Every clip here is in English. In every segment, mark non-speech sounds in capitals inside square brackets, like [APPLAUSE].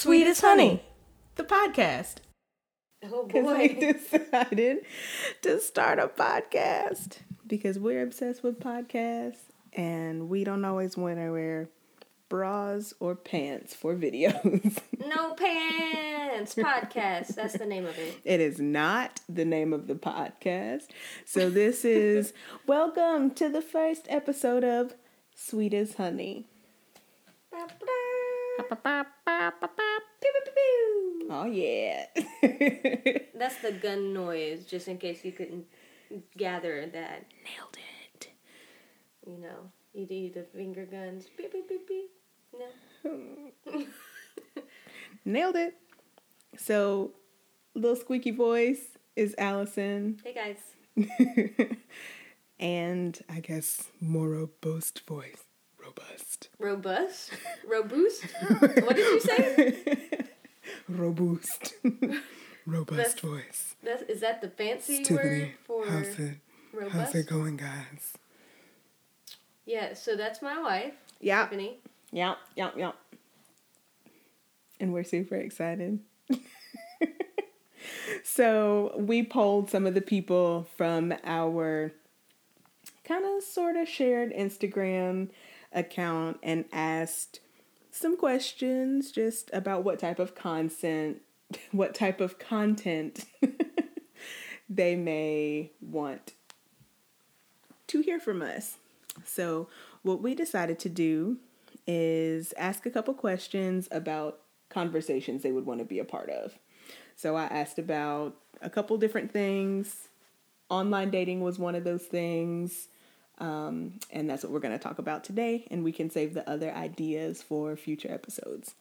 Sweet as Honey, the podcast. Oh [LAUGHS] Because we decided to start a podcast because we're obsessed with podcasts and we don't always want to wear bras or pants for videos. [LAUGHS] No Pants Podcast. That's the name of it. [LAUGHS] it is not the name of the podcast. So this is welcome to the first episode of Sweet as Honey. Oh yeah. [LAUGHS] That's the gun noise, just in case you couldn't gather that. Nailed it. You know, you do the finger guns. Beep, beep, beep, beep. No. [LAUGHS] Nailed it. So, little squeaky voice is Allison, Hey guys. [LAUGHS] and I guess more robust voice. Robust. Robust? [LAUGHS] Robust? what did you say? [LAUGHS] Robust. [LAUGHS] robust That's- voice. That's, is that the fancy It's word Tiffany. for How's it? How's it going, guys? Yeah, so that's my wife, Yeah. Tiffany. Yep. Yep. Yep. And we're super excited. so we polled some of the people from our kind of sort of shared Instagram account and asked some questions just about what type of content [LAUGHS] what type of content [LAUGHS] they may want to hear from us. So, what we decided to do is ask a couple questions about conversations they would want to be a part of. So, I asked about a couple different things. Online dating was one of those things. Um, and that's what we're going to talk about today. And we can save the other ideas for future episodes.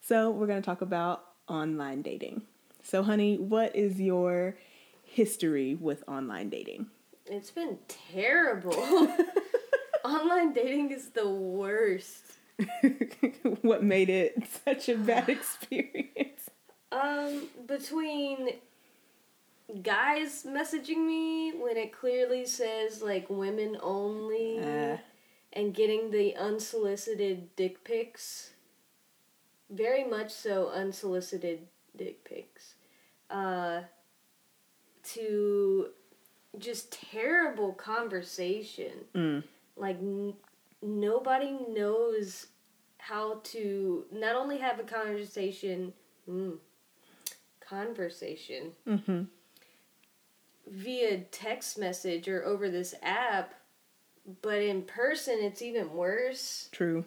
So, we're going to talk about online dating. So, honey, what is your history with online dating? It's been terrible. [LAUGHS] Online dating is the worst. [LAUGHS] what made it such a bad [SIGHS] experience? Um, between guys messaging me when it clearly says like women only Uh. and getting the unsolicited dick pics. Very much so unsolicited dick pics. Uh to just terrible conversation. Mm. Like n- nobody knows how to not only have a conversation, mm, conversation Mm-hmm. Via text message or over this app, but in person it's even worse. True.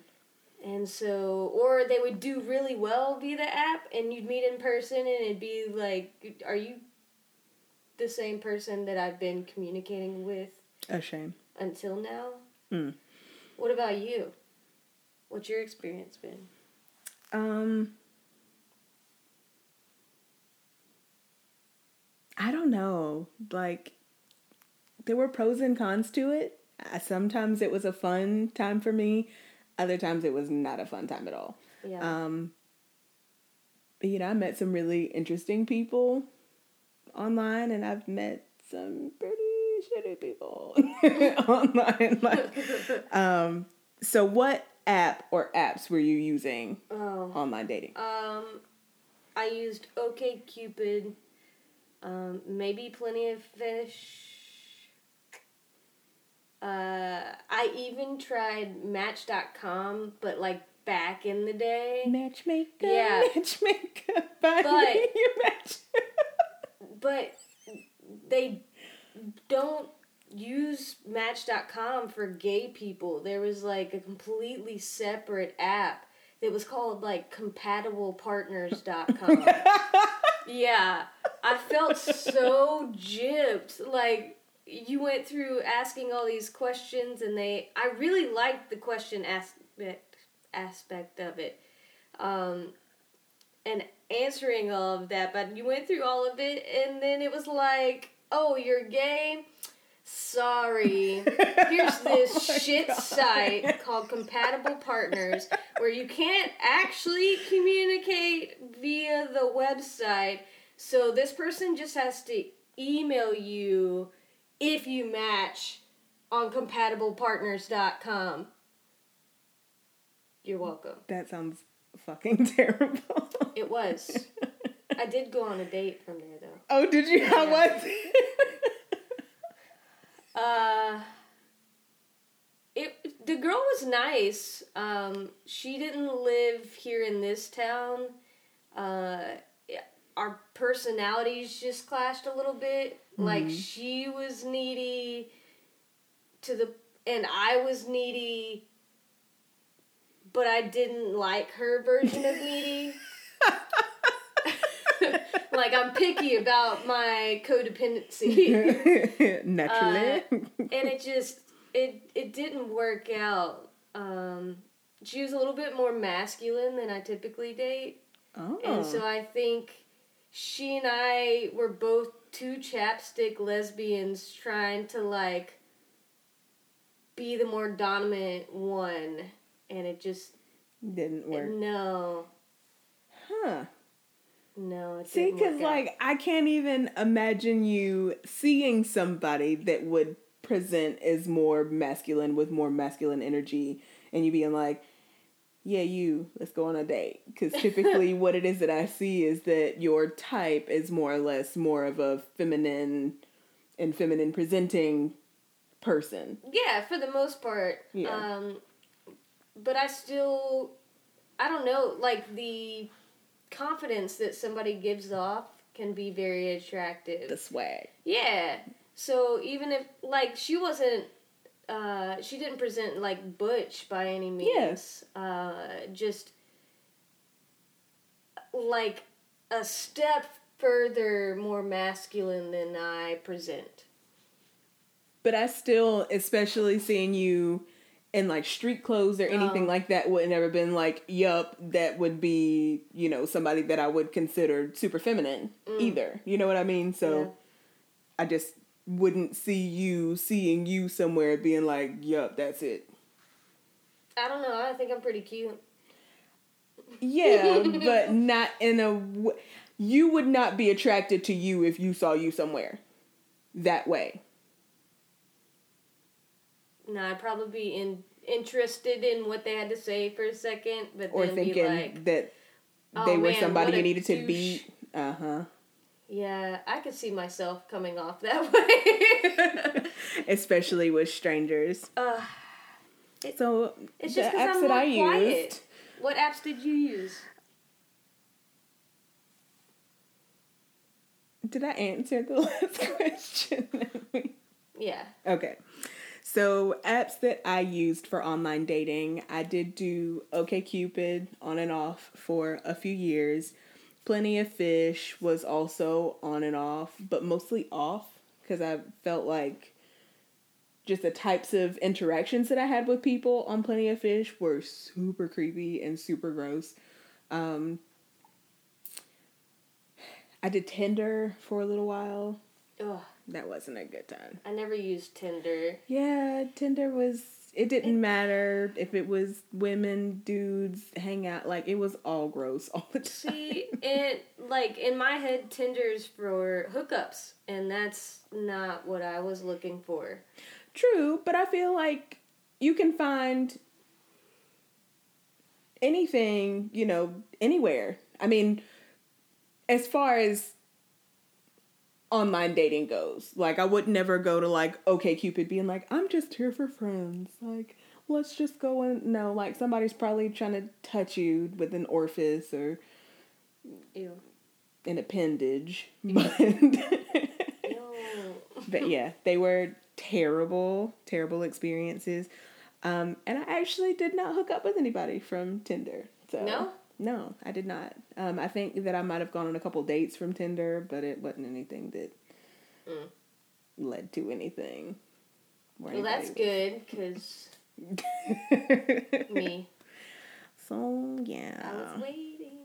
And so, or they would do really well via the app, and you'd meet in person, and it'd be like, "Are you the same person that I've been communicating with A shame. until now?" Mm. What about you? What's your experience been? Um, I don't know. Like, there were pros and cons to it. Uh, Sometimes it was a fun time for me. Other times it was not a fun time at all. Yeah. Um, but, you know, I met some really interesting people online, and I've met some pretty shitty people [LAUGHS] online. [LAUGHS] Like, um, so what app or apps were you using oh. online dating? Um, I used OK Cupid. Um, maybe Plenty of Fish. Uh, I even tried Match.com, but like back in the day. Matchmaker, Yeah. matchmaker, But- your match. [LAUGHS] But they don't use Match.com for gay people. There was like a completely separate app that was called like compatiblepartners.com. [LAUGHS] yeah, I felt so gypped. Like you went through asking all these questions and they I really liked the question aspect aspect of it. Um and answering all of that, but you went through all of it and then it was like, "Oh, you're gay? Sorry. [LAUGHS] Here's oh this Oh shit God. site called Compatible Partners where you can't actually communicate via the website. So this person just has to email you if you match on compatiblepartners.com. You're welcome. That sounds fucking [LAUGHS] terrible. It was. [LAUGHS] I did go on a date from there though. Oh, did you? How was it? Uh, it the girl was nice. Um, she didn't live here in this town. Uh, our personalities just clashed a little bit. Like she was needy to the and I was needy, but I didn't like her version of needy. [LAUGHS] like I'm picky about my codependency. [LAUGHS] Naturally. and it just it it didn't work out. Um, she was a little bit more masculine than I typically date, oh. and so I think she and I were both two chapstick lesbians trying to like be the more dominant one, and it just didn't work. no Huh. No See, because like I can't even imagine you seeing somebody that would present as more masculine with more masculine energy, and you being like, "Yeah, you, let's go on a date." Because [LAUGHS] typically, what it is that I see is that your type is more or less more of a feminine and feminine presenting person. Yeah, for the most part. Yeah. Um, but I still, I don't know, like the confidence that somebody gives off can be very attractive. The swag. Yeah. So even if, like, she wasn't, uh, she didn't present like butch by any means. Yes. Uh, just like a step further more masculine than I present. But I still, especially seeing you in like street clothes or anything Oh. like that, would never been like, yup, that would be, you know, somebody that I would consider super feminine either. You know what I mean? So Mm. Yeah. I just wouldn't see you seeing you somewhere being like, yup, that's it. I don't know. I think I'm pretty cute. Yeah, [LAUGHS] but not in a. W- you would not be attracted to you if you saw you somewhere that way. No, I'd probably be in, interested in what they had to say for a second, but Or then thinking be like, that "Oh, they were man, somebody you needed to douche." beat. Uh huh. Yeah, I could see myself coming off that [LAUGHS] way. especially with strangers. uh, So it's the just because apps I'm that I quiet. used, What apps did you use? did I answer the [LAUGHS] last question? Yeah. okay. So apps that I used for online dating, I did do OkCupid on and off for a few years. Plenty of Fish was also on and off, but mostly off because I felt like just the types of interactions that I had with people on Plenty of Fish were super creepy and super gross. Um, I did Tinder for a little while. Ugh, That wasn't a good time. I never used Tinder. Yeah, Tinder was. It didn't matter if it was women, dudes, hang out. Like it was all gross [LAUGHS] all the time. See, it like in my head, Tinder's for hookups, and that's not what I was looking for. True, but I feel like you can find anything, you know, anywhere. I mean, as far as online dating goes, like I would never go to like OK Cupid being like, I'm just here for friends. Like, let's just go and no, like somebody's probably trying to touch you with an orifice or Ew. an appendage. But but yeah, they were terrible, terrible experiences. Um, and I actually did not hook up with anybody from Tinder. So No? No, I did not. Um, I think that I might have gone on a couple dates from Tinder, but it wasn't anything that Mm. led to anything. Well, that's anybody good because [LAUGHS] me, so yeah, I was waiting.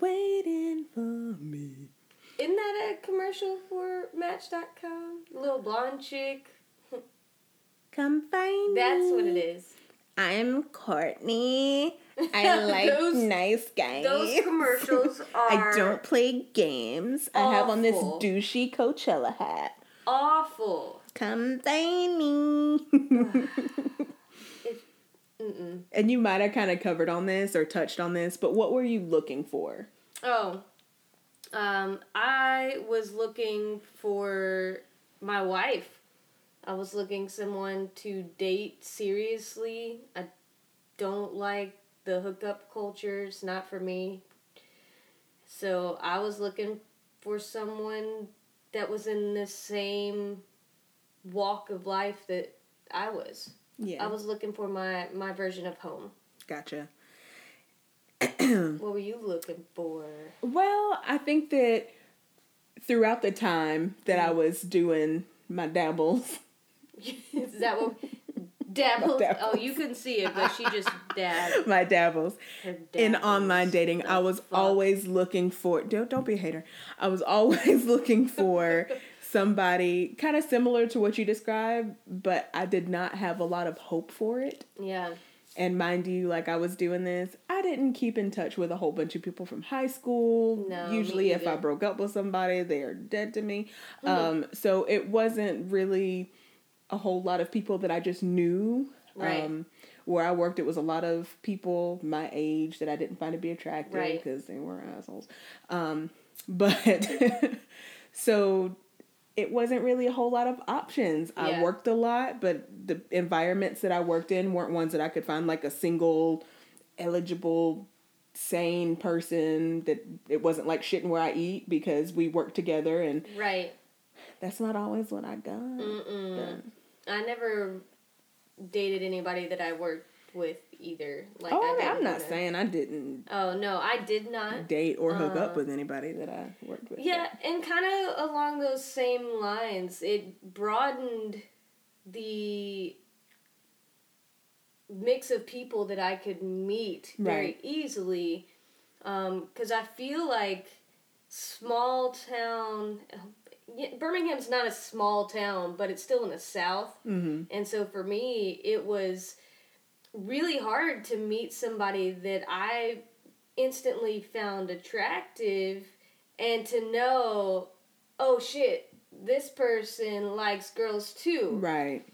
waiting for me. Isn't that a commercial for Match.com? Little blonde chick. Come find That's me. That's what it is. I'm Courtney. I [LAUGHS] like Those- nice guys. Those commercials [LAUGHS] are I don't play games. I have on this awful. douchey Coachella hat. awful. Come find me. [SIGHS] And you might have kind of covered on this or touched on this, but what were you looking for Oh, um, I was looking for my wife. I was looking someone to date seriously. I don't like the hookup culture. It's not for me. So I was looking for someone that was in the same walk of life that I was. Yeah. I was looking for my my version of home. Gotcha. [CLEARS THROAT] What were you looking for? Well, I think that throughout the time that I mm-hmm. was doing my dabbles, [LAUGHS] Is that what dabbles? Dabbles. Oh, you couldn't see it, but she just dabbed. [LAUGHS] my dabbles Her in online dating, The I was fuck? always looking for don't don't be a hater. I was always [LAUGHS] looking for [LAUGHS] somebody kind of similar to what you described, but I did not have a lot of hope for it. Yeah. And mind you, like I was doing this, I didn't keep in touch with a whole bunch of people from high school. No, Usually, if I broke up with somebody, they are dead to me. Hmm. Um, so it wasn't really a whole lot of people that I just knew. Right. Um, where I worked, it was a lot of people my age that I didn't find to be attractive Right. because they were assholes. Um, [LAUGHS] but [LAUGHS] so it wasn't really a whole lot of options. I worked a lot, but the environments that I worked in weren't ones that I could find like a single eligible sane person that it wasn't like shitting where I eat because we worked together and Right. That's not always what I got. Mm-mm. I never dated anybody that I worked with either. Like oh, I I mean, didn't I'm not saying I didn't Oh no, I did not. date or hook Uh, up with anybody that I worked with. Yeah, and kind of along those same lines, it broadened the mix of people that I could meet very Right. easily. Because I feel like small town. Birmingham's not a small town, but it's still in the south. hmm And so for me, it was really hard to meet somebody that I instantly found attractive and to know, oh shit, this person likes girls too. Right.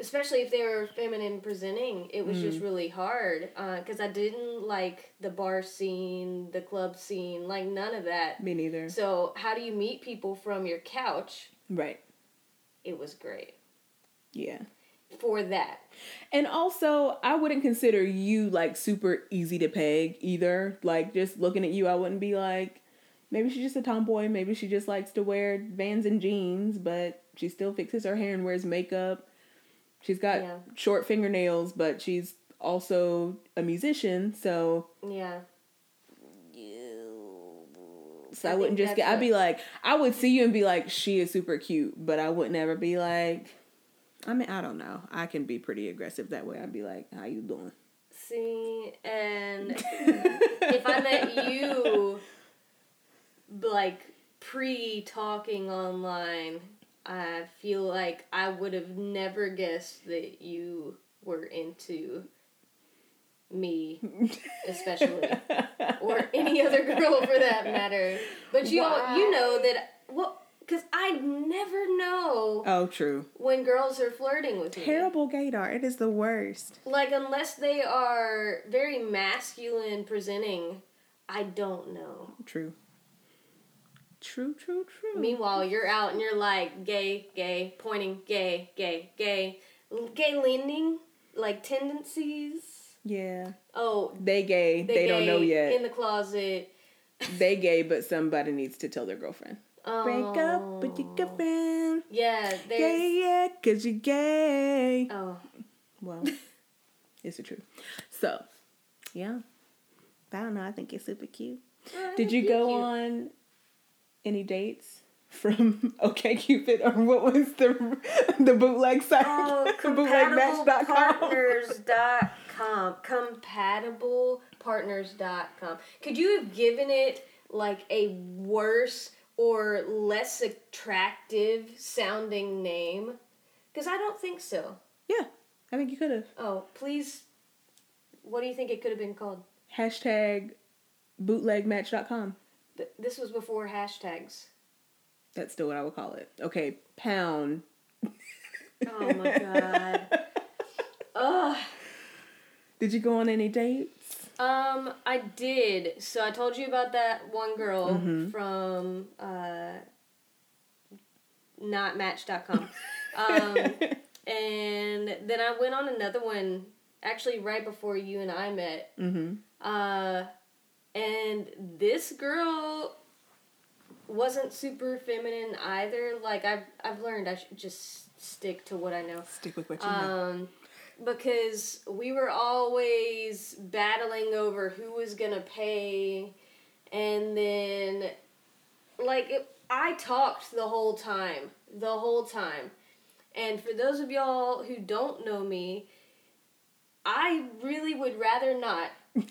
Especially if they were feminine presenting, it was Mm. just really hard because I didn't like the bar scene, the club scene, like none of that. Me neither. So, how do you meet people from your couch? Right. It was great Yeah. for that. And also, I wouldn't consider you like super easy to peg either. Like, just looking at you, I wouldn't be like, maybe she's just a tomboy. Maybe she just likes to wear vans and jeans, but she still fixes her hair and wears makeup. She's got Yeah. short fingernails, but she's also a musician. So, Yeah. so I I, wouldn't just get, I'd be like, I would see you and be like, she is super cute, but I would never be like, I mean, I don't know. I can be pretty aggressive that way. I'd be like, how you doing? See, and [LAUGHS] if I met you, like pre talking online, I feel like I would have never guessed that you were into me, especially, or any other girl for that matter. But you, all you know that well, because I never know Oh, true. when girls are flirting with me. Terrible gaydar. It is the worst. Like unless they are very masculine presenting, I don't know. True. True, true, true. Meanwhile, you're out and you're like gay, gay, pointing, gay, gay, gay, gay leaning, like tendencies. yeah. Oh, They gay. They, they, don't know yet. In the closet. [LAUGHS] they gay, but somebody needs to tell their girlfriend. Oh. Break up with your oh. girlfriend. Yeah, there's. Gay, yeah, cause you're gay. Oh, Well, [LAUGHS] it's the truth. So, yeah. I don't know. I think it's super cute. Did you go on any dates from [LAUGHS] OK Cupid or what was the the bootleg site? Oh, [LAUGHS] compatiblepartners.com. [LAUGHS] Compatiblepartners.com. Could you have given it like a worse or less attractive sounding name? Because I don't think so. Yeah, I think you could have. Oh, please. What do you think it could have been called? Hashtag bootlegmatch.com. Th- This was before hashtags. That's still what I would call it. Okay, pound. Oh my god. Ugh. Did you go on any dates? Um, I did. So I told you about that one girl from uh, notmatch.com. Um, [LAUGHS] and then I went on another one actually right before you and I met. Mm-hmm. Uh, and this girl wasn't super feminine either. Like I've I've learned I should just stick to what I know. Stick with what you know. Um, because we were always battling over who was gonna pay, and then like it, I talked the whole time, the whole time. And for those of y'all who don't know me, I really would rather not. [LAUGHS]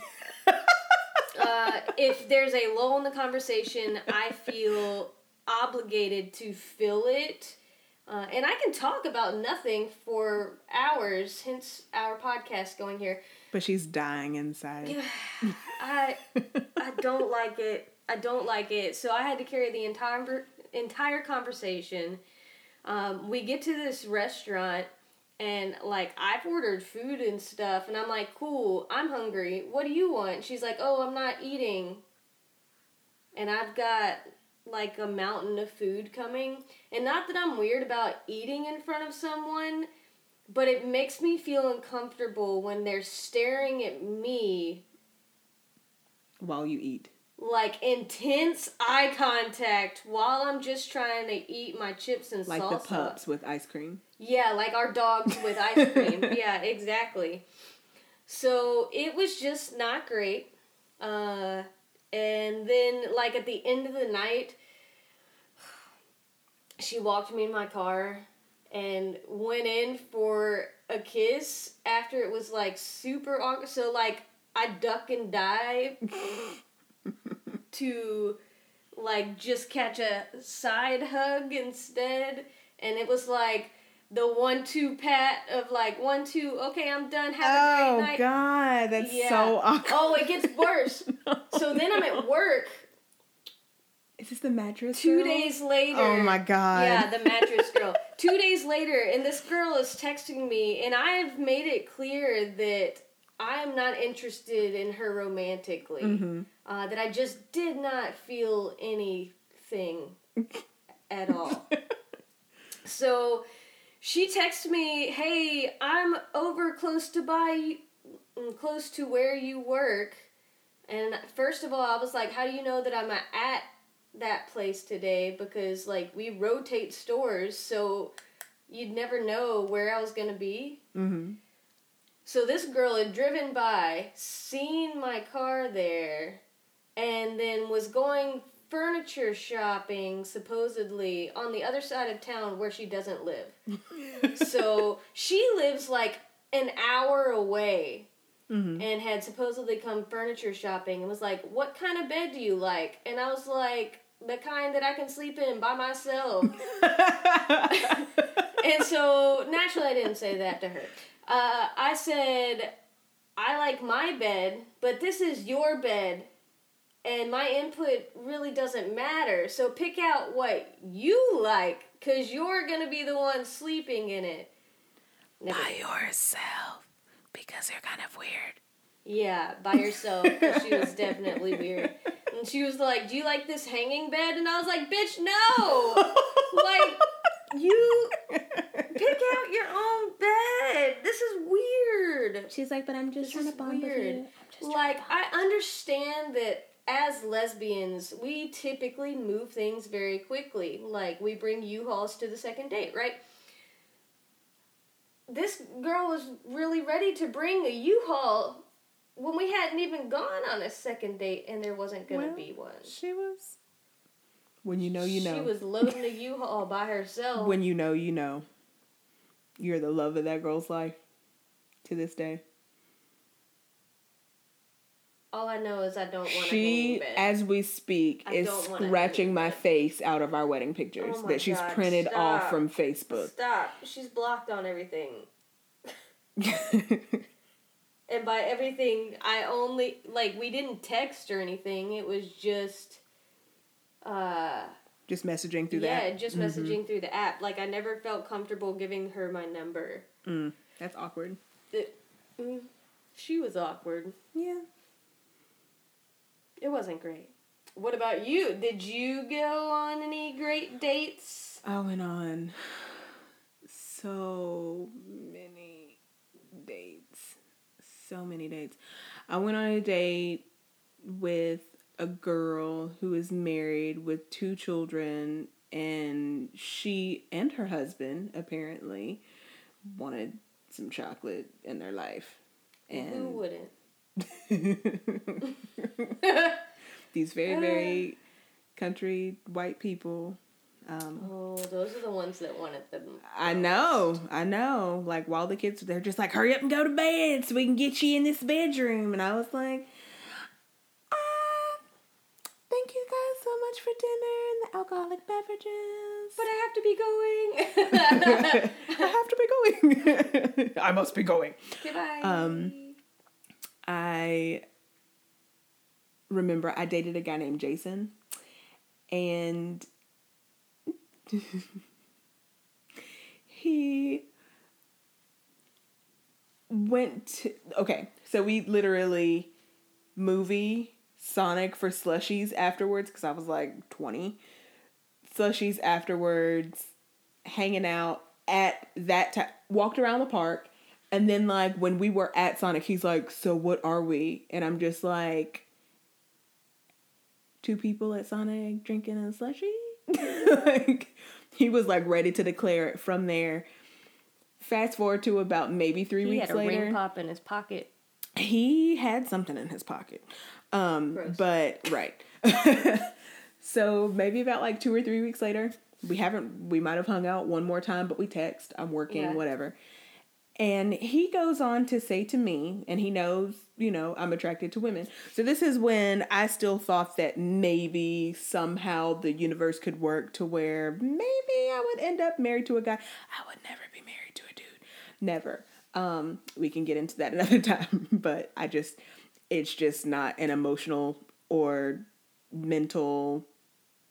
uh, if there's a lull in the conversation, I feel obligated to fill it. Uh, and I can talk about nothing for hours, hence our podcast going here. But she's dying inside. [LAUGHS] I I don't like it. I don't like it. So I had to carry the entire entire conversation. Um, we get to this restaurant and like I've ordered food and stuff, and I'm like, "Cool, I'm hungry. What do you want?" She's like, "Oh, I'm not eating." And I've got like a mountain of food coming, and not that I'm weird about eating in front of someone, but it makes me feel uncomfortable when they're staring at me While you eat. like intense eye contact while I'm just trying to eat my chips and Like salsa. the pups with ice cream. Yeah, like our dogs with ice [LAUGHS] cream. yeah, exactly. So it was just not great. Uh, and then, like at the end of the night, [SIGHS] she walked me in my car and went in for a kiss after it was like super awkward. So like I duck and dive [LAUGHS] to like just catch a side hug instead, and it was like the one two pat of like one two okay I'm done have a Oh great night. Oh God, that's Yeah. so awkward. Oh, it gets worse. [LAUGHS] so then I'm at work Is this the mattress? two girl? days later. Oh my God. Yeah, the mattress [LAUGHS] girl. Two days later, and this girl is texting me, and I've made it clear that I am not interested in her romantically. Mhm. Uh, that I just did not feel anything [LAUGHS] at all. so she texted me, "Hey, I'm over close to by, mm, close to where you work." And first of all, I was like, "How do you know that I'm at that place today?" Because like we rotate stores, so you'd never know where I was gonna be. Mhm. So this girl had driven by, seen my car there, and then was going furniture shopping supposedly on the other side of town where she doesn't live. [LAUGHS] so she lives like an hour away Mhm. and had supposedly come furniture shopping and was like, "What kind of bed do you like?" And I was like, "The kind that I can sleep in by myself." [LAUGHS] and so naturally, I didn't say that to her. Uh, I said, "I like my bed, but this is your bed, and my input really doesn't matter. So pick out what you like, cause you're gonna be the one sleeping in it." Never By yourself, because you're kind of weird. Yeah, by herself. 'cause she was definitely weird. And she was like, "Do you like this hanging bed?" And I was like, "Bitch, no! like, you pick out your own bed. This is weird. She's like, but I'm just This trying to bond weird. with you. I'm just trying Like, I understand that as lesbians, we typically move things very quickly. Like, we bring U-Hauls to the second date, right? This girl was really ready to bring a U-Haul when we hadn't even gone on a second date and there wasn't gonna Well, be one. She was. When you know, you know. She was [LAUGHS] loading a U-Haul by herself. When you know, you know. You're the love of that girl's life to this day. All I know is I don't want a hanging She, as we speak, I is don't want a scratching my face out of our wedding pictures Oh that she's God, printed off from Facebook. Stop. She's blocked on everything. [LAUGHS] And by everything, I only like we didn't text or anything. It was just uh just messaging through yeah, that. just Mhm. messaging through the app. Like I never felt comfortable giving her my number. Mm, that's awkward. Mm. She was awkward. Yeah. It wasn't great. What about you? Did you go on any great dates? I went on so many dates. So many dates. I went on a date with a girl who is married with two children, and she and her husband apparently wanted some chocolate in their life. And Who wouldn't? [LAUGHS] these very, very country white people. Um, Oh, those are the ones that wanted them. I know, I know. Like while the kids, they're just like, "Hurry up and go to bed so we can get you in this bedroom." And I was like, "Ah, thank you guys so much for dinner and the alcoholic beverages." But I have to be going. [LAUGHS] I have to be going. [LAUGHS] I must be going. Goodbye. Um, I remember I dated a guy named Jason, and [LAUGHS] he went to, okay, so we literally movie Sonic for slushies afterwards because I was like 20. Slushies afterwards, hanging out at that time, walked around the park. And then, like, when we were at Sonic, he's like, So what are we? And I'm just like, Two people at Sonic drinking a slushy. [LAUGHS] like, he was like ready to declare it from there. Fast forward to about maybe three he weeks had a later ring pop in his pocket. he had something in his pocket um Gross. but right [LAUGHS] so maybe about like two or three weeks later we haven't we might have hung out one more time but we text i'm working Yeah. whatever and he goes on to say to me and he knows you know i'm attracted to women. So this is when i still thought that maybe somehow the universe could work to where maybe i would end up married to a guy. I would never be married to a dude. Never. Um we can get into that [LAUGHS] another time but i just it's just not an emotional or mental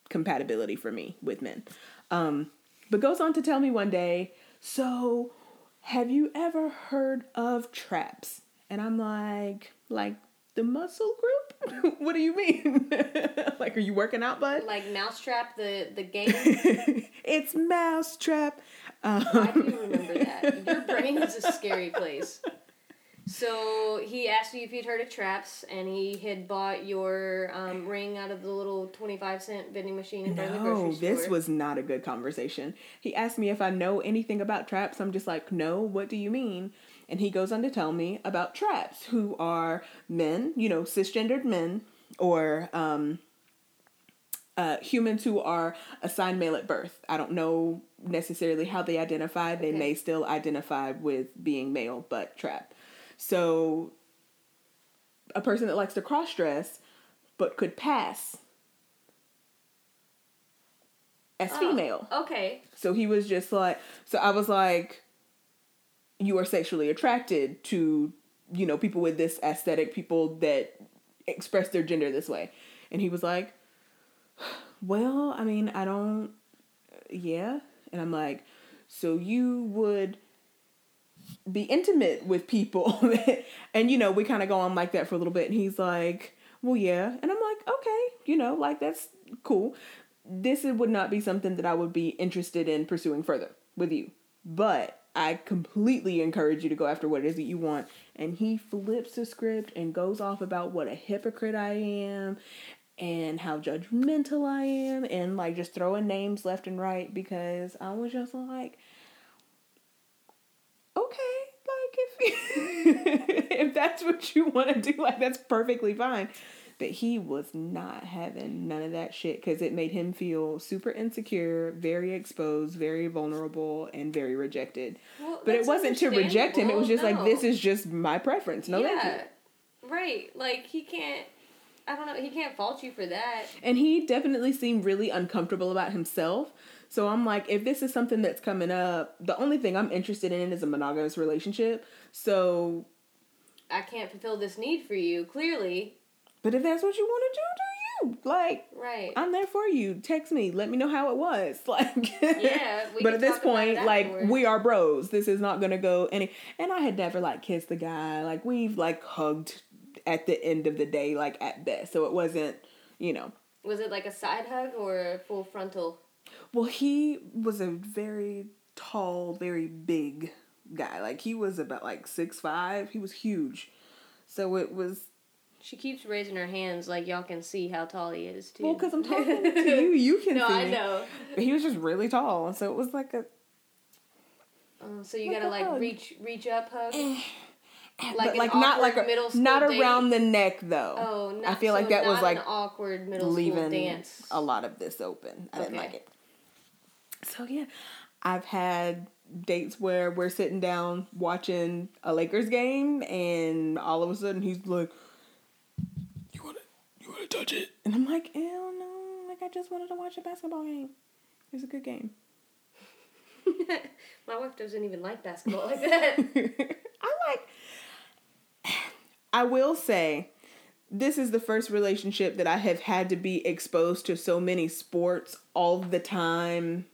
compatibility for me with men. Um but goes on to tell me one day so have you ever heard of traps and i'm like like the muscle group [LAUGHS] what do you mean [LAUGHS] like are you working out bud Like Mousetrap, the, the [LAUGHS] game. it's mousetrap um, I do remember that. Your brain is a scary place. So he asked you if you'd heard of traps, and he had bought your um, ring out of the little twenty-five cent vending machine in front of the grocery store. this was not a good conversation. He asked me if I know anything about traps. I'm just like, no, what do you mean? And he goes on to tell me about traps, who are men, you know, cisgendered men, or um, uh, humans who are assigned male at birth. I don't know necessarily how they identify. They Okay. may still identify with being male, but trap. So, a person that likes to cross dress but could pass as Oh, female. Okay. So he was just like, so I was like, you are sexually attracted to, you know, people with this aesthetic, people that express their gender this way. And he was like, well, I mean, I don't, yeah. And I'm like, so you would be intimate with people. [LAUGHS] and, you know, we kind of go on like that for a little bit. And he's like, well, yeah. And I'm like, okay, you know, like that's cool. This would not be something that I would be interested in pursuing further with you. But I completely encourage you to go after what it is that you want. And he flips the script and goes off about what a hypocrite I am and how judgmental I am and like just throwing names left and right because I was just like, okay, if [LAUGHS] if that's what you want to do, like that's perfectly fine. But he was not having none of that shit because it made him feel super insecure, very exposed, very vulnerable, and very rejected. Well, But it wasn't to reject him. It was just like this is just my preference. No, thank you. Right. Like he can't. I don't know. He can't fault you for that. And he definitely seemed really uncomfortable about himself. So I'm like, if this is something that's coming up, the only thing I'm interested in is a monogamous relationship. So, I can't fulfill this need for you. Clearly. but if that's what you want to do, do you? Like, Right. I'm there for you. Text me. Let me know how it was. [LAUGHS] Like, Yeah, we but at this point, like, afterwards. we are bros. This is not gonna go any. And I had never like kissed the guy. Like, we've like hugged at the end of the day, like at best. So it wasn't, you know. Was it like a side hug or a full frontal? Well, he was a very tall, very big guy. Like he was about like six five. He was huge. So it was She keeps raising her hands like y'all can see how tall he is too. well because I'm talking [LAUGHS] to you. You can see. no, see I know. But he was just really tall, so it was like a Um, so you Like gotta like reach reach up hug. Like like, an not like a, middle school not around the neck though. Oh, not, I feel like that was like an awkward middle school leaving dance. a lot of this open. I didn't like it. So yeah, I've had dates where we're sitting down watching a Lakers game, and all of a sudden he's like, "You wanna, you wanna touch it?" And I'm like, "Hell no! Like I just wanted to watch a basketball game. It was a good game." [LAUGHS] My wife doesn't even like basketball like that. [LAUGHS] I like. I will say, this is the first relationship that I have had to be exposed to so many sports all the time.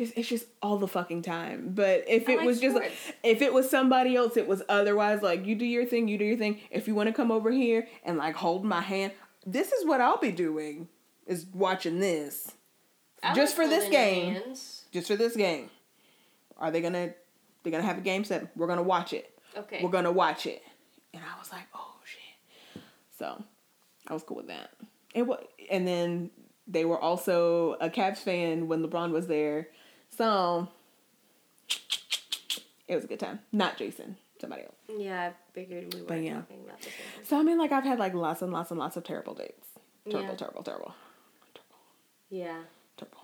Just it's just all the fucking time. But if I it like was just sports. if it was somebody else, it was otherwise like you do your thing, you do your thing. If you want to come over here and like hold my hand, this is what I'll be doing is watching this. I Just like for this game. hands. Just for this game. Are they gonna they're gonna have a game set? We're gonna watch it. Okay. We're gonna watch it. And I was like, oh shit. So I was cool with that. And what and then they were also a Cavs fan when LeBron was there. So it was a good time. Not Jason, somebody else. Yeah, I figured we were yeah. talking about same. So I mean like I've had like lots and lots and lots of terrible dates. Terrible, Yeah. terrible, terrible. Terrible, Yeah. terrible.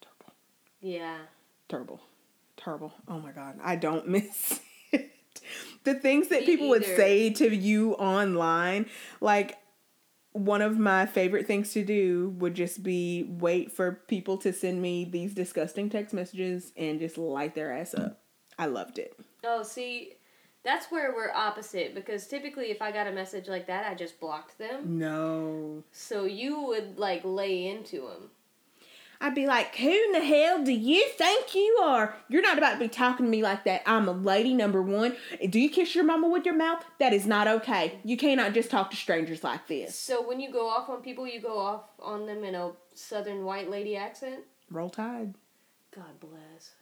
Terrible. Yeah. Terrible. Terrible. Oh my god. I don't [LAUGHS] miss it. The things that Me people would say to you online, like one of my favorite things to do would just be wait for people to send me these disgusting text messages and just light their ass up. I loved it. Oh, see, that's where we're opposite because typically if I got a message like that, I just blocked them. No. So you would like lay into them. I'd be like, who in the hell do you think you are? You're not about to be talking to me like that. I'm a lady, number one. Do you kiss your mama with your mouth? That is not okay. You cannot just talk to strangers like this. So when you go off on people, you go off on them in a southern white lady accent. Roll Tide. God bless.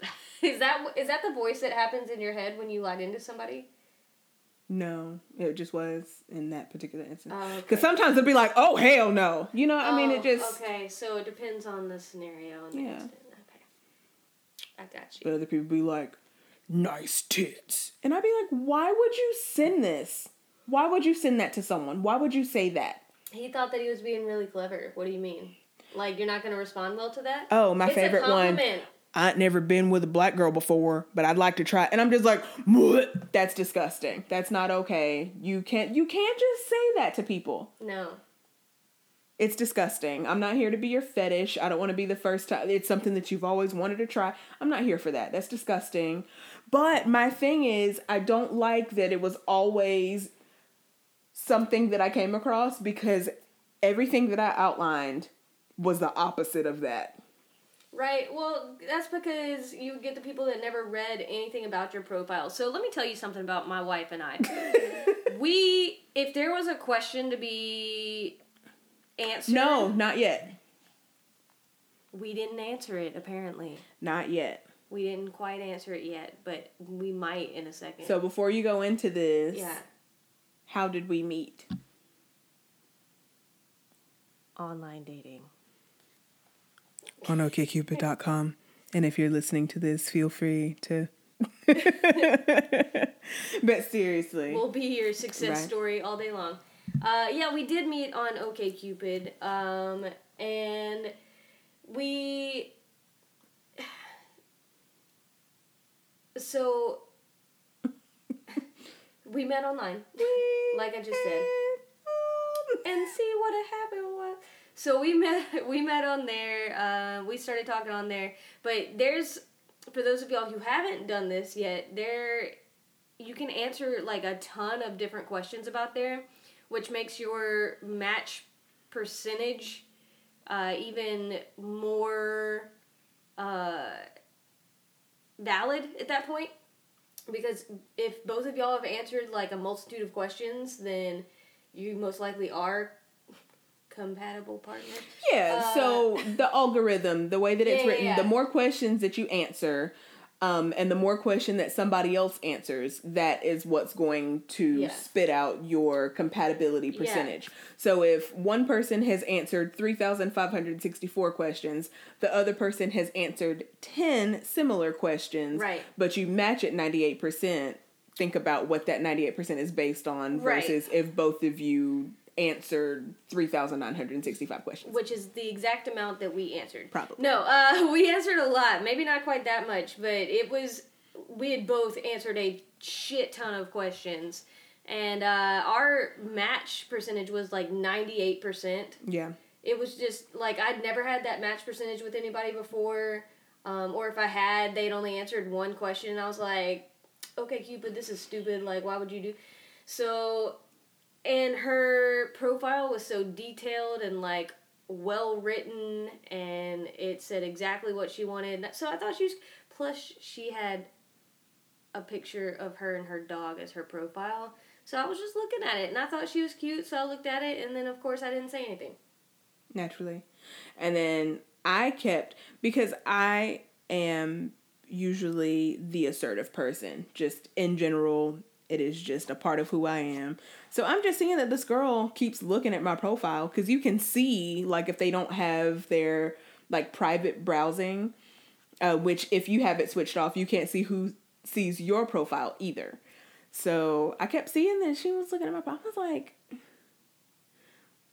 [LAUGHS] is that is that the voice that happens in your head when you light into somebody? No, it just was in that particular instance. Oh, Because sometimes it'd be like, oh, hell no. You know, I mean, it Oh, just. okay. So it depends on the scenario and the Yeah. instant. Okay, I got you. But other people be like, nice tits. And I'd be like, why would you send this? Why would you send that to someone? Why would you say that? He thought that he was being really clever. What do you mean? Like you're not going to respond well to that? Oh, my It's favorite one. I ain't never been with a black girl before, but I'd like to try. And I'm just like, what? That's disgusting. That's not okay. You can't. You can't just say that to people. No. It's disgusting. I'm not here to be your fetish. I don't want to be the first time. It's something that you've always wanted to try. I'm not here for that. That's disgusting. But my thing is, I don't like that it was always something that I came across because everything that I outlined was the opposite of that. Right. Well, that's because you get the people that never read anything about your profile. So let me tell you something about my wife and I. [LAUGHS] we, if there was a question to be answered, No, not yet. we didn't answer it. Apparently, Not yet. we didn't quite answer it yet, but we might in a second. So before you go into this, yeah, how did we meet? online dating. On okcupid.com. And if you're listening to this, feel free to. [LAUGHS] but seriously, we'll be your success Right. story all day long. Uh, yeah, we did meet on OKCupid, um, and we. [SIGHS] So. we met online, like I just said. and see what happened was. So we met. [LAUGHS] We met on there. Uh, we started talking on there, but there's for those of y'all who haven't done this yet, there you can answer like a ton of different questions about there which makes your match percentage uh, even more uh, valid at that point. Because if both of y'all have answered like a multitude of questions, then you most likely are compatible partner. Yeah, Uh, so the algorithm, the way that it's Yeah, yeah, written, yeah. the more questions that you answer, um, and the more question that somebody else answers, that is what's going to Yes. spit out your compatibility Yeah. percentage. So if one person has answered 3,564 questions, the other person has answered 10 similar questions, Right. but you match at 98%, think about what that 98% is based on Right. versus if both of you answered 3,965 questions. which is the exact amount that we answered. Probably. No, uh, [LAUGHS] we answered a lot. Maybe not quite that much, but it was. We had both answered a shit ton of questions, and uh, our match percentage was like ninety eight percent. Yeah. It was just like I'd never had that match percentage with anybody before, um, or if I had, they'd only answered one question, and I was like, "Okay, Cupid, this is stupid. Like, why would you do?" So, and her profile was so detailed and like well written, and it said exactly what she wanted. So I thought she was. Plus, she had a picture of her and her dog as her profile. So I was just looking at it, and I thought she was cute. So I looked at it, and then of course I didn't say anything. naturally. And then I kept because I am usually the assertive person. Just in general, it is just a part of who I am. So I'm just seeing that this girl keeps looking at my profile because you can see like if they don't have their like private browsing, uh, which if you have it switched off, you can't see who sees your profile either. So I kept seeing that she was looking at my profile. I was like,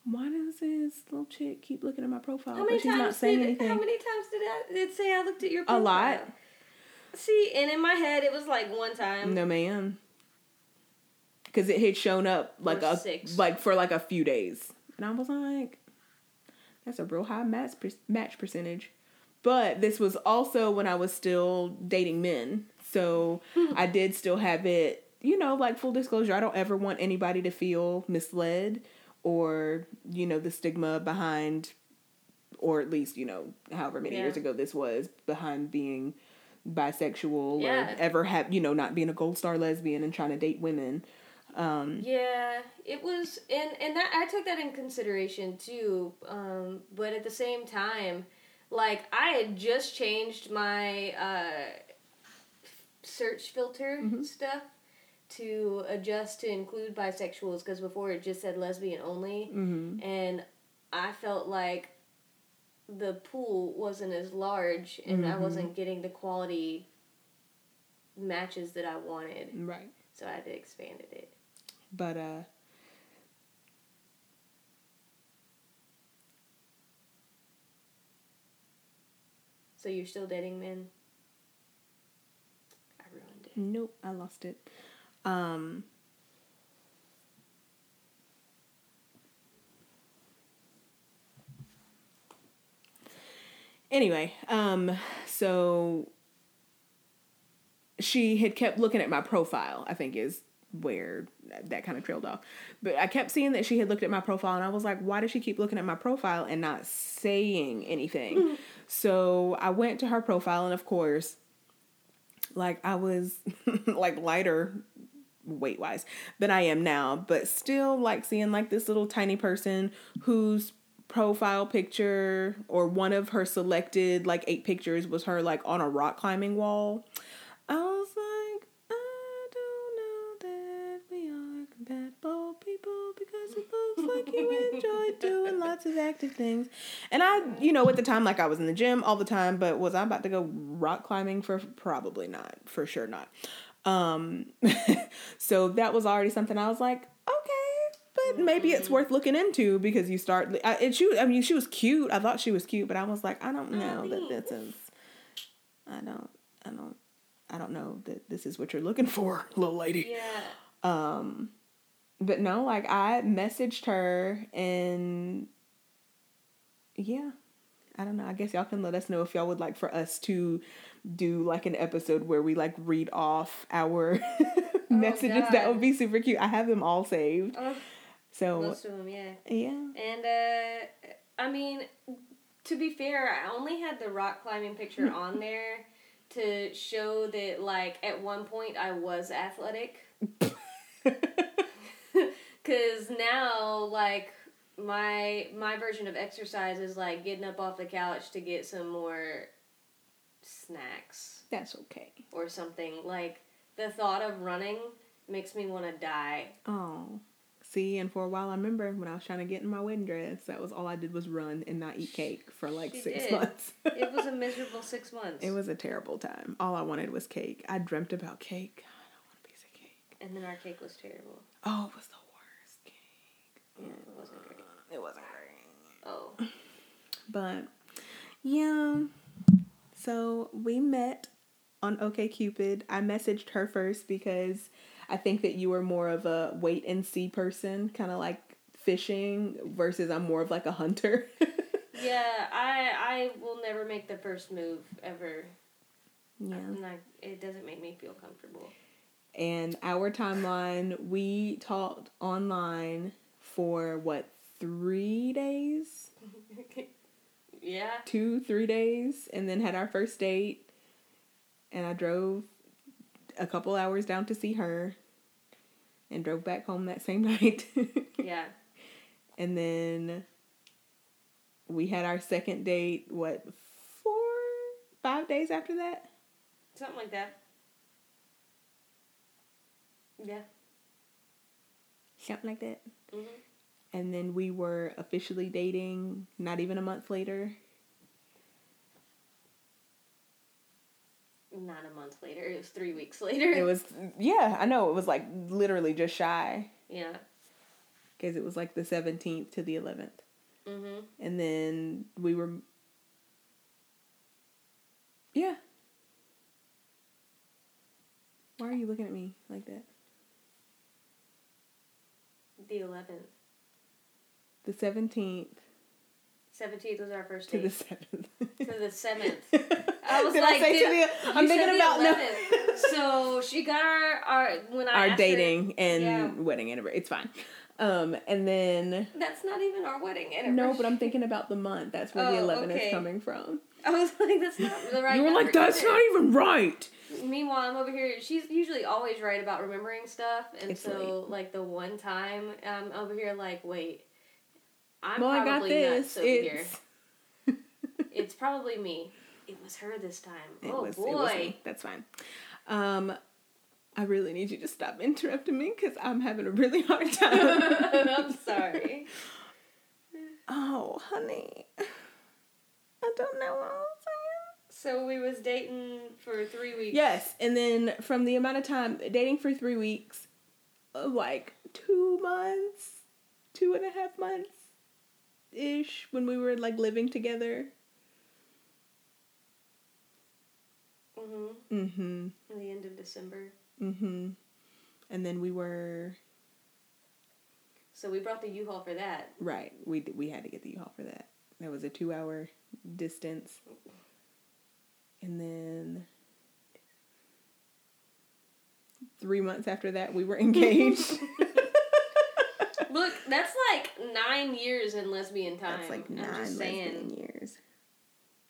why does this little chick keep looking at my profile? How many but she's not times saying did anything. how many times did I did it say I looked at your profile? A lot. See, and in my head it was like one time. No, ma'am. Because it had shown up like Or a six. like for like a few days, and I was like, "That's a real high match per- match percentage." But this was also when I was still dating men, so [LAUGHS] I did still have it. You know, like full disclosure, I don't ever want anybody to feel misled or you know the stigma behind, or at least you know however many Yeah. years ago this was behind being bisexual Yeah. or ever have you know not being a gold star lesbian and trying to date women Yeah, it was, and and that I took that in consideration too. Um, but at the same time, like I had just changed my uh, search filter stuff to adjust to include bisexuals because before it just said lesbian only, mm-hmm. and I felt like the pool wasn't as large, and I Mhm. wasn't getting the quality matches that I wanted, right so I had to expanded it. But uh So you're still dating men? I ruined it. nope i lost it um anyway um so she had kept looking at my profile i think is where that kind of trailed off. But i kept seeing that she had looked at my profile and i was like why does she keep looking at my profile and not saying anything? Mm-hmm. So i went to her profile and of course like i was [LAUGHS] like lighter weight wise than i am now but still like seeing like this little tiny person whose profile picture or one of her selected like eight pictures was her like on a rock climbing wall i was like i don't know that we compatible people because it looks like you enjoy doing lots of active things. And i you know at the time like i was in the gym all the time but was i about to go rock climbing? For probably not. For sure not. Um [LAUGHS] so that was already something i was like okay but maybe it's worth looking into because you start I, and she i mean she was cute. I thought she was cute but i was like i don't know that this is i don't i don't i don't know that this is what you're looking for [LAUGHS] little lady. Yeah. um but no like i messaged her and yeah i don't know. I guess y'all can let us know if y'all would like for us to do like an episode where we like read off our [LAUGHS] messages. That would be super cute. I have them all saved. Oh, So Most of them, yeah. yeah, And uh, I mean, to be fair, I only had the rock climbing picture [LAUGHS] on there to show that, like, at one point I was athletic. [LAUGHS] Cause now, like, my my version of exercise is like getting up off the couch to get some more snacks that's okay. or something. Like the thought of running makes me want to die. Oh, see, and for a while, I remember when I was trying to get in my wedding dress, that was all I did was run and not eat cake for like She six did. months. It was a [LAUGHS] miserable six months. It was a terrible time. All I wanted was cake. I dreamt about cake. God, I want a piece of cake. and then our cake was terrible. Oh, it was the worst cake. Yeah, it wasn't great. It wasn't great. Oh. But yeah. So we met on OKCupid. I messaged her first because I think that you were more of a wait and see person, kind of like fishing versus I'm more of like a hunter. [LAUGHS] Yeah, I I will never make the first move ever. yeah. I'm not, it doesn't make me feel comfortable. And our timeline, we talked online for what, 3 days? [LAUGHS] yeah. two, three days, and then had our first date. And I drove a couple hours down to see her and drove back home that same [LAUGHS] night. Yeah. [LAUGHS] and then we had our second date, what, four, five days after that? Something like that. Yeah. Something like that. hmm And then we were officially dating not even a month later. Not a month later. It was three weeks later. It was, yeah, I know. It was like literally just shy Yeah. because it was like the 17th to the 11th. hmm and then we were yeah why are you looking at me like that The 11th. The 17th 17th was our first to date. the 7th To the 7th. [LAUGHS] I was Did like, I did- to the, i'm thinking the about no, so she got our, our when I our asked her- dating and Yeah. wedding anniversary it's fine um and then that's not even our wedding anniversary. no but i'm thinking about the month that's where the Oh, 11 okay. is coming from [LAUGHS] I was like, that's not the right. you were like that's either." not even right Meanwhile, I'm over here. She's usually always right about remembering stuff, and It's so like the one time I'm over here, like, wait, I'm well i got probably this nuts over here. it's [LAUGHS] It's probably me. It was her this time. It oh was, boy. It was me. That's fine. Um, I really need you to stop interrupting me because I'm having a really hard [LAUGHS] time. I'm [LAUGHS] sorry. oh, honey. I don't know what I'm saying. So we was dating for three weeks. Yes, and then from the amount of time dating for three weeks, uh, like two months, two and a half months ish, when we were like living together. Mhm. Mm-hmm. In the end of December. Mm-hmm. And then we were So we brought the U-Haul for that. Right. We we had to get the U-Haul for that. That was a two hour distance. And then three months after that, we were [LAUGHS] engaged. [LAUGHS] Look, that's like nine years in lesbian time. That's like nine lesbian saying. years.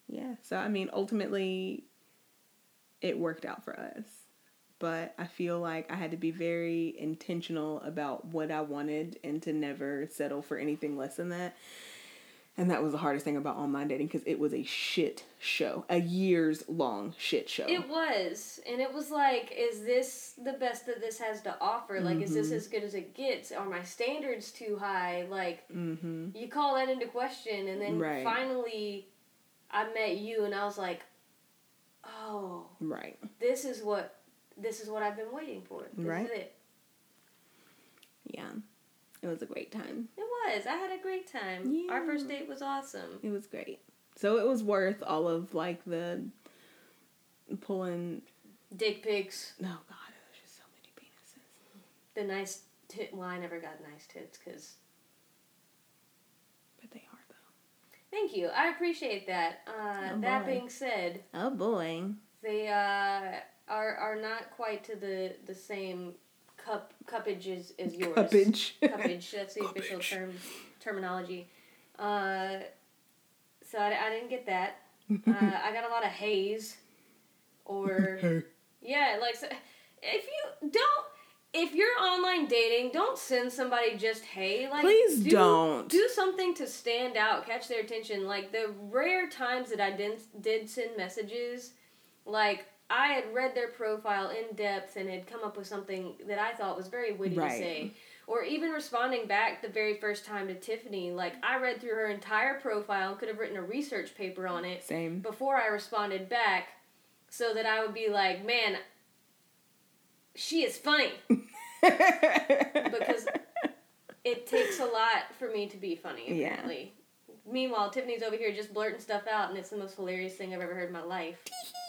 Yeah. So I mean, ultimately, it worked out for us. But I feel like I had to be very intentional about what I wanted and to never settle for anything less than that. And that was the hardest thing about online dating because it was a shit show, a years long shit show. It was, and it was like, is this the best that this has to offer? Like, is Mm-hmm. this as good as it gets? Are my standards too high? Like, mm-hmm. you call that into question, and then Right. finally, I met you, and I was like, oh, Right. this is what this is what I've been waiting for. This Right. is it. Yeah. It was a great time. It was. I had a great time. Our first date was awesome. It was great. So it was worth all of like the pulling. Dick pics, Oh God, it was just so many penises. the nice tit. Well, I never got nice tits because. But they are though. Thank you. I appreciate that. Uh, Oh, that boy. being said, Oh boy. they uh, are are not quite to the the same cup cuppage is, is yours. Cuppage. [LAUGHS] Cuppage. That's the official term terminology. Uh, so I, I didn't get that. [LAUGHS] Uh, I got a lot of haze, or [LAUGHS] hey. yeah, like so, if you don't. If you're online dating, don't send somebody just hey. Like, Please do, don't. do something to stand out, catch their attention. Like the rare times that I did did send messages, like I had read their profile in depth and had come up with something that I thought was very witty Right. to say. Or even responding back the very first time to Tiffany, like I read through her entire profile and could have written a research paper on it Same. before I responded back, so that I would be like, man, she is funny [LAUGHS] because it takes a lot for me to be funny. Yeah. Apparently. Meanwhile, Tiffany's over here just blurting stuff out, and it's the most hilarious thing I've ever heard in my life. [LAUGHS]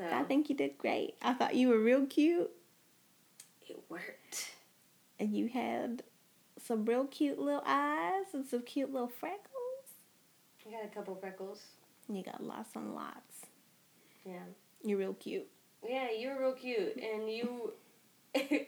So I think you did great. I thought you were real cute, it worked. and you had some real cute little eyes and some cute little freckles. I got a couple freckles. You got lots and lots. Yeah. You're real cute. Yeah, you were real cute, and you [LAUGHS]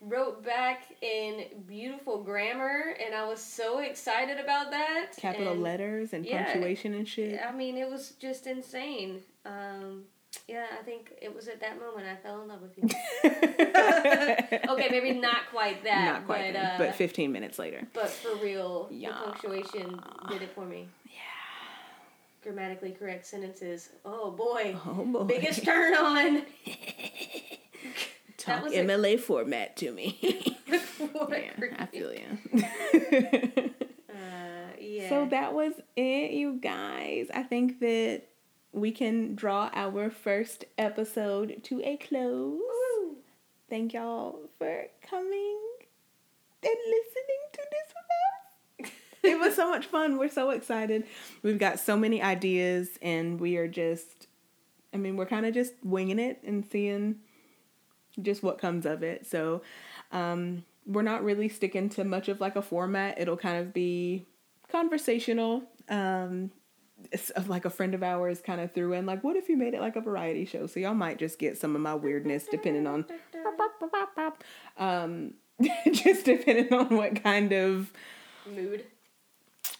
wrote back in beautiful grammar, and I was so excited about that. Capital and- letters and yeah. punctuation and shit. I mean, it was just insane. Um, yeah, I think it was at that moment I fell in love with you. [LAUGHS] okay, maybe not quite that, Not quite, but then, uh, but 15 minutes later. but for real, Yeah. the punctuation did it for me. Yeah. Grammatically correct sentences. Oh boy, Oh boy. biggest turn on. [LAUGHS] Talk was a- MLA format to me. [LAUGHS] Yeah, I feel you. Uh, yeah. So that was it, you guys. I think that we can draw our first episode to a close. Woo. Thank y'all for coming and listening to this with us. [LAUGHS] It was so much fun. We're so excited. We've got so many ideas, and we are just, I mean, we're kind of just winging it and seeing just what comes of it. So, um, we're not really sticking to much of like a format. It'll kind of be conversational. Um, like a friend of ours kind of threw in like, what if you made it like a variety show? So y'all might just get some of my weirdness depending on, um, [LAUGHS] just depending on what kind of mood.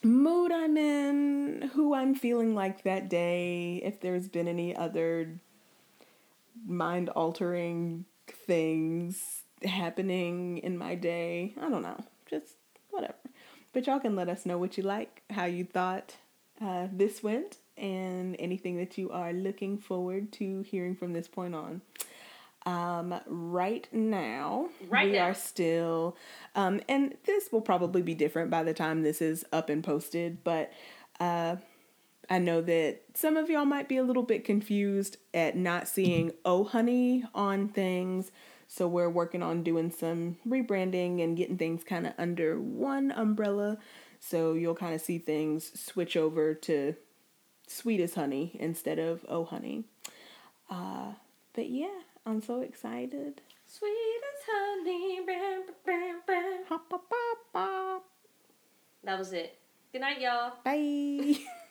mood I'm in, who I'm feeling like that day, if there's been any other mind altering things happening in my day. I don't know. Just whatever. But y'all can let us know what you like, how you thought uh, this went, and anything that you are looking forward to hearing from this point on. Um, right now, Right we now. are still, um, and this will probably be different by the time this is up and posted, but uh, I know that some of y'all might be a little bit confused at not seeing Oh Honey on things. So we're working on doing some rebranding and getting things kind of under one umbrella. So you'll kind of see things switch over to Sweet as Honey instead of Oh Honey. Uh, but yeah, I'm so excited. Sweet as honey. That was it. Good night, y'all. Bye. [LAUGHS]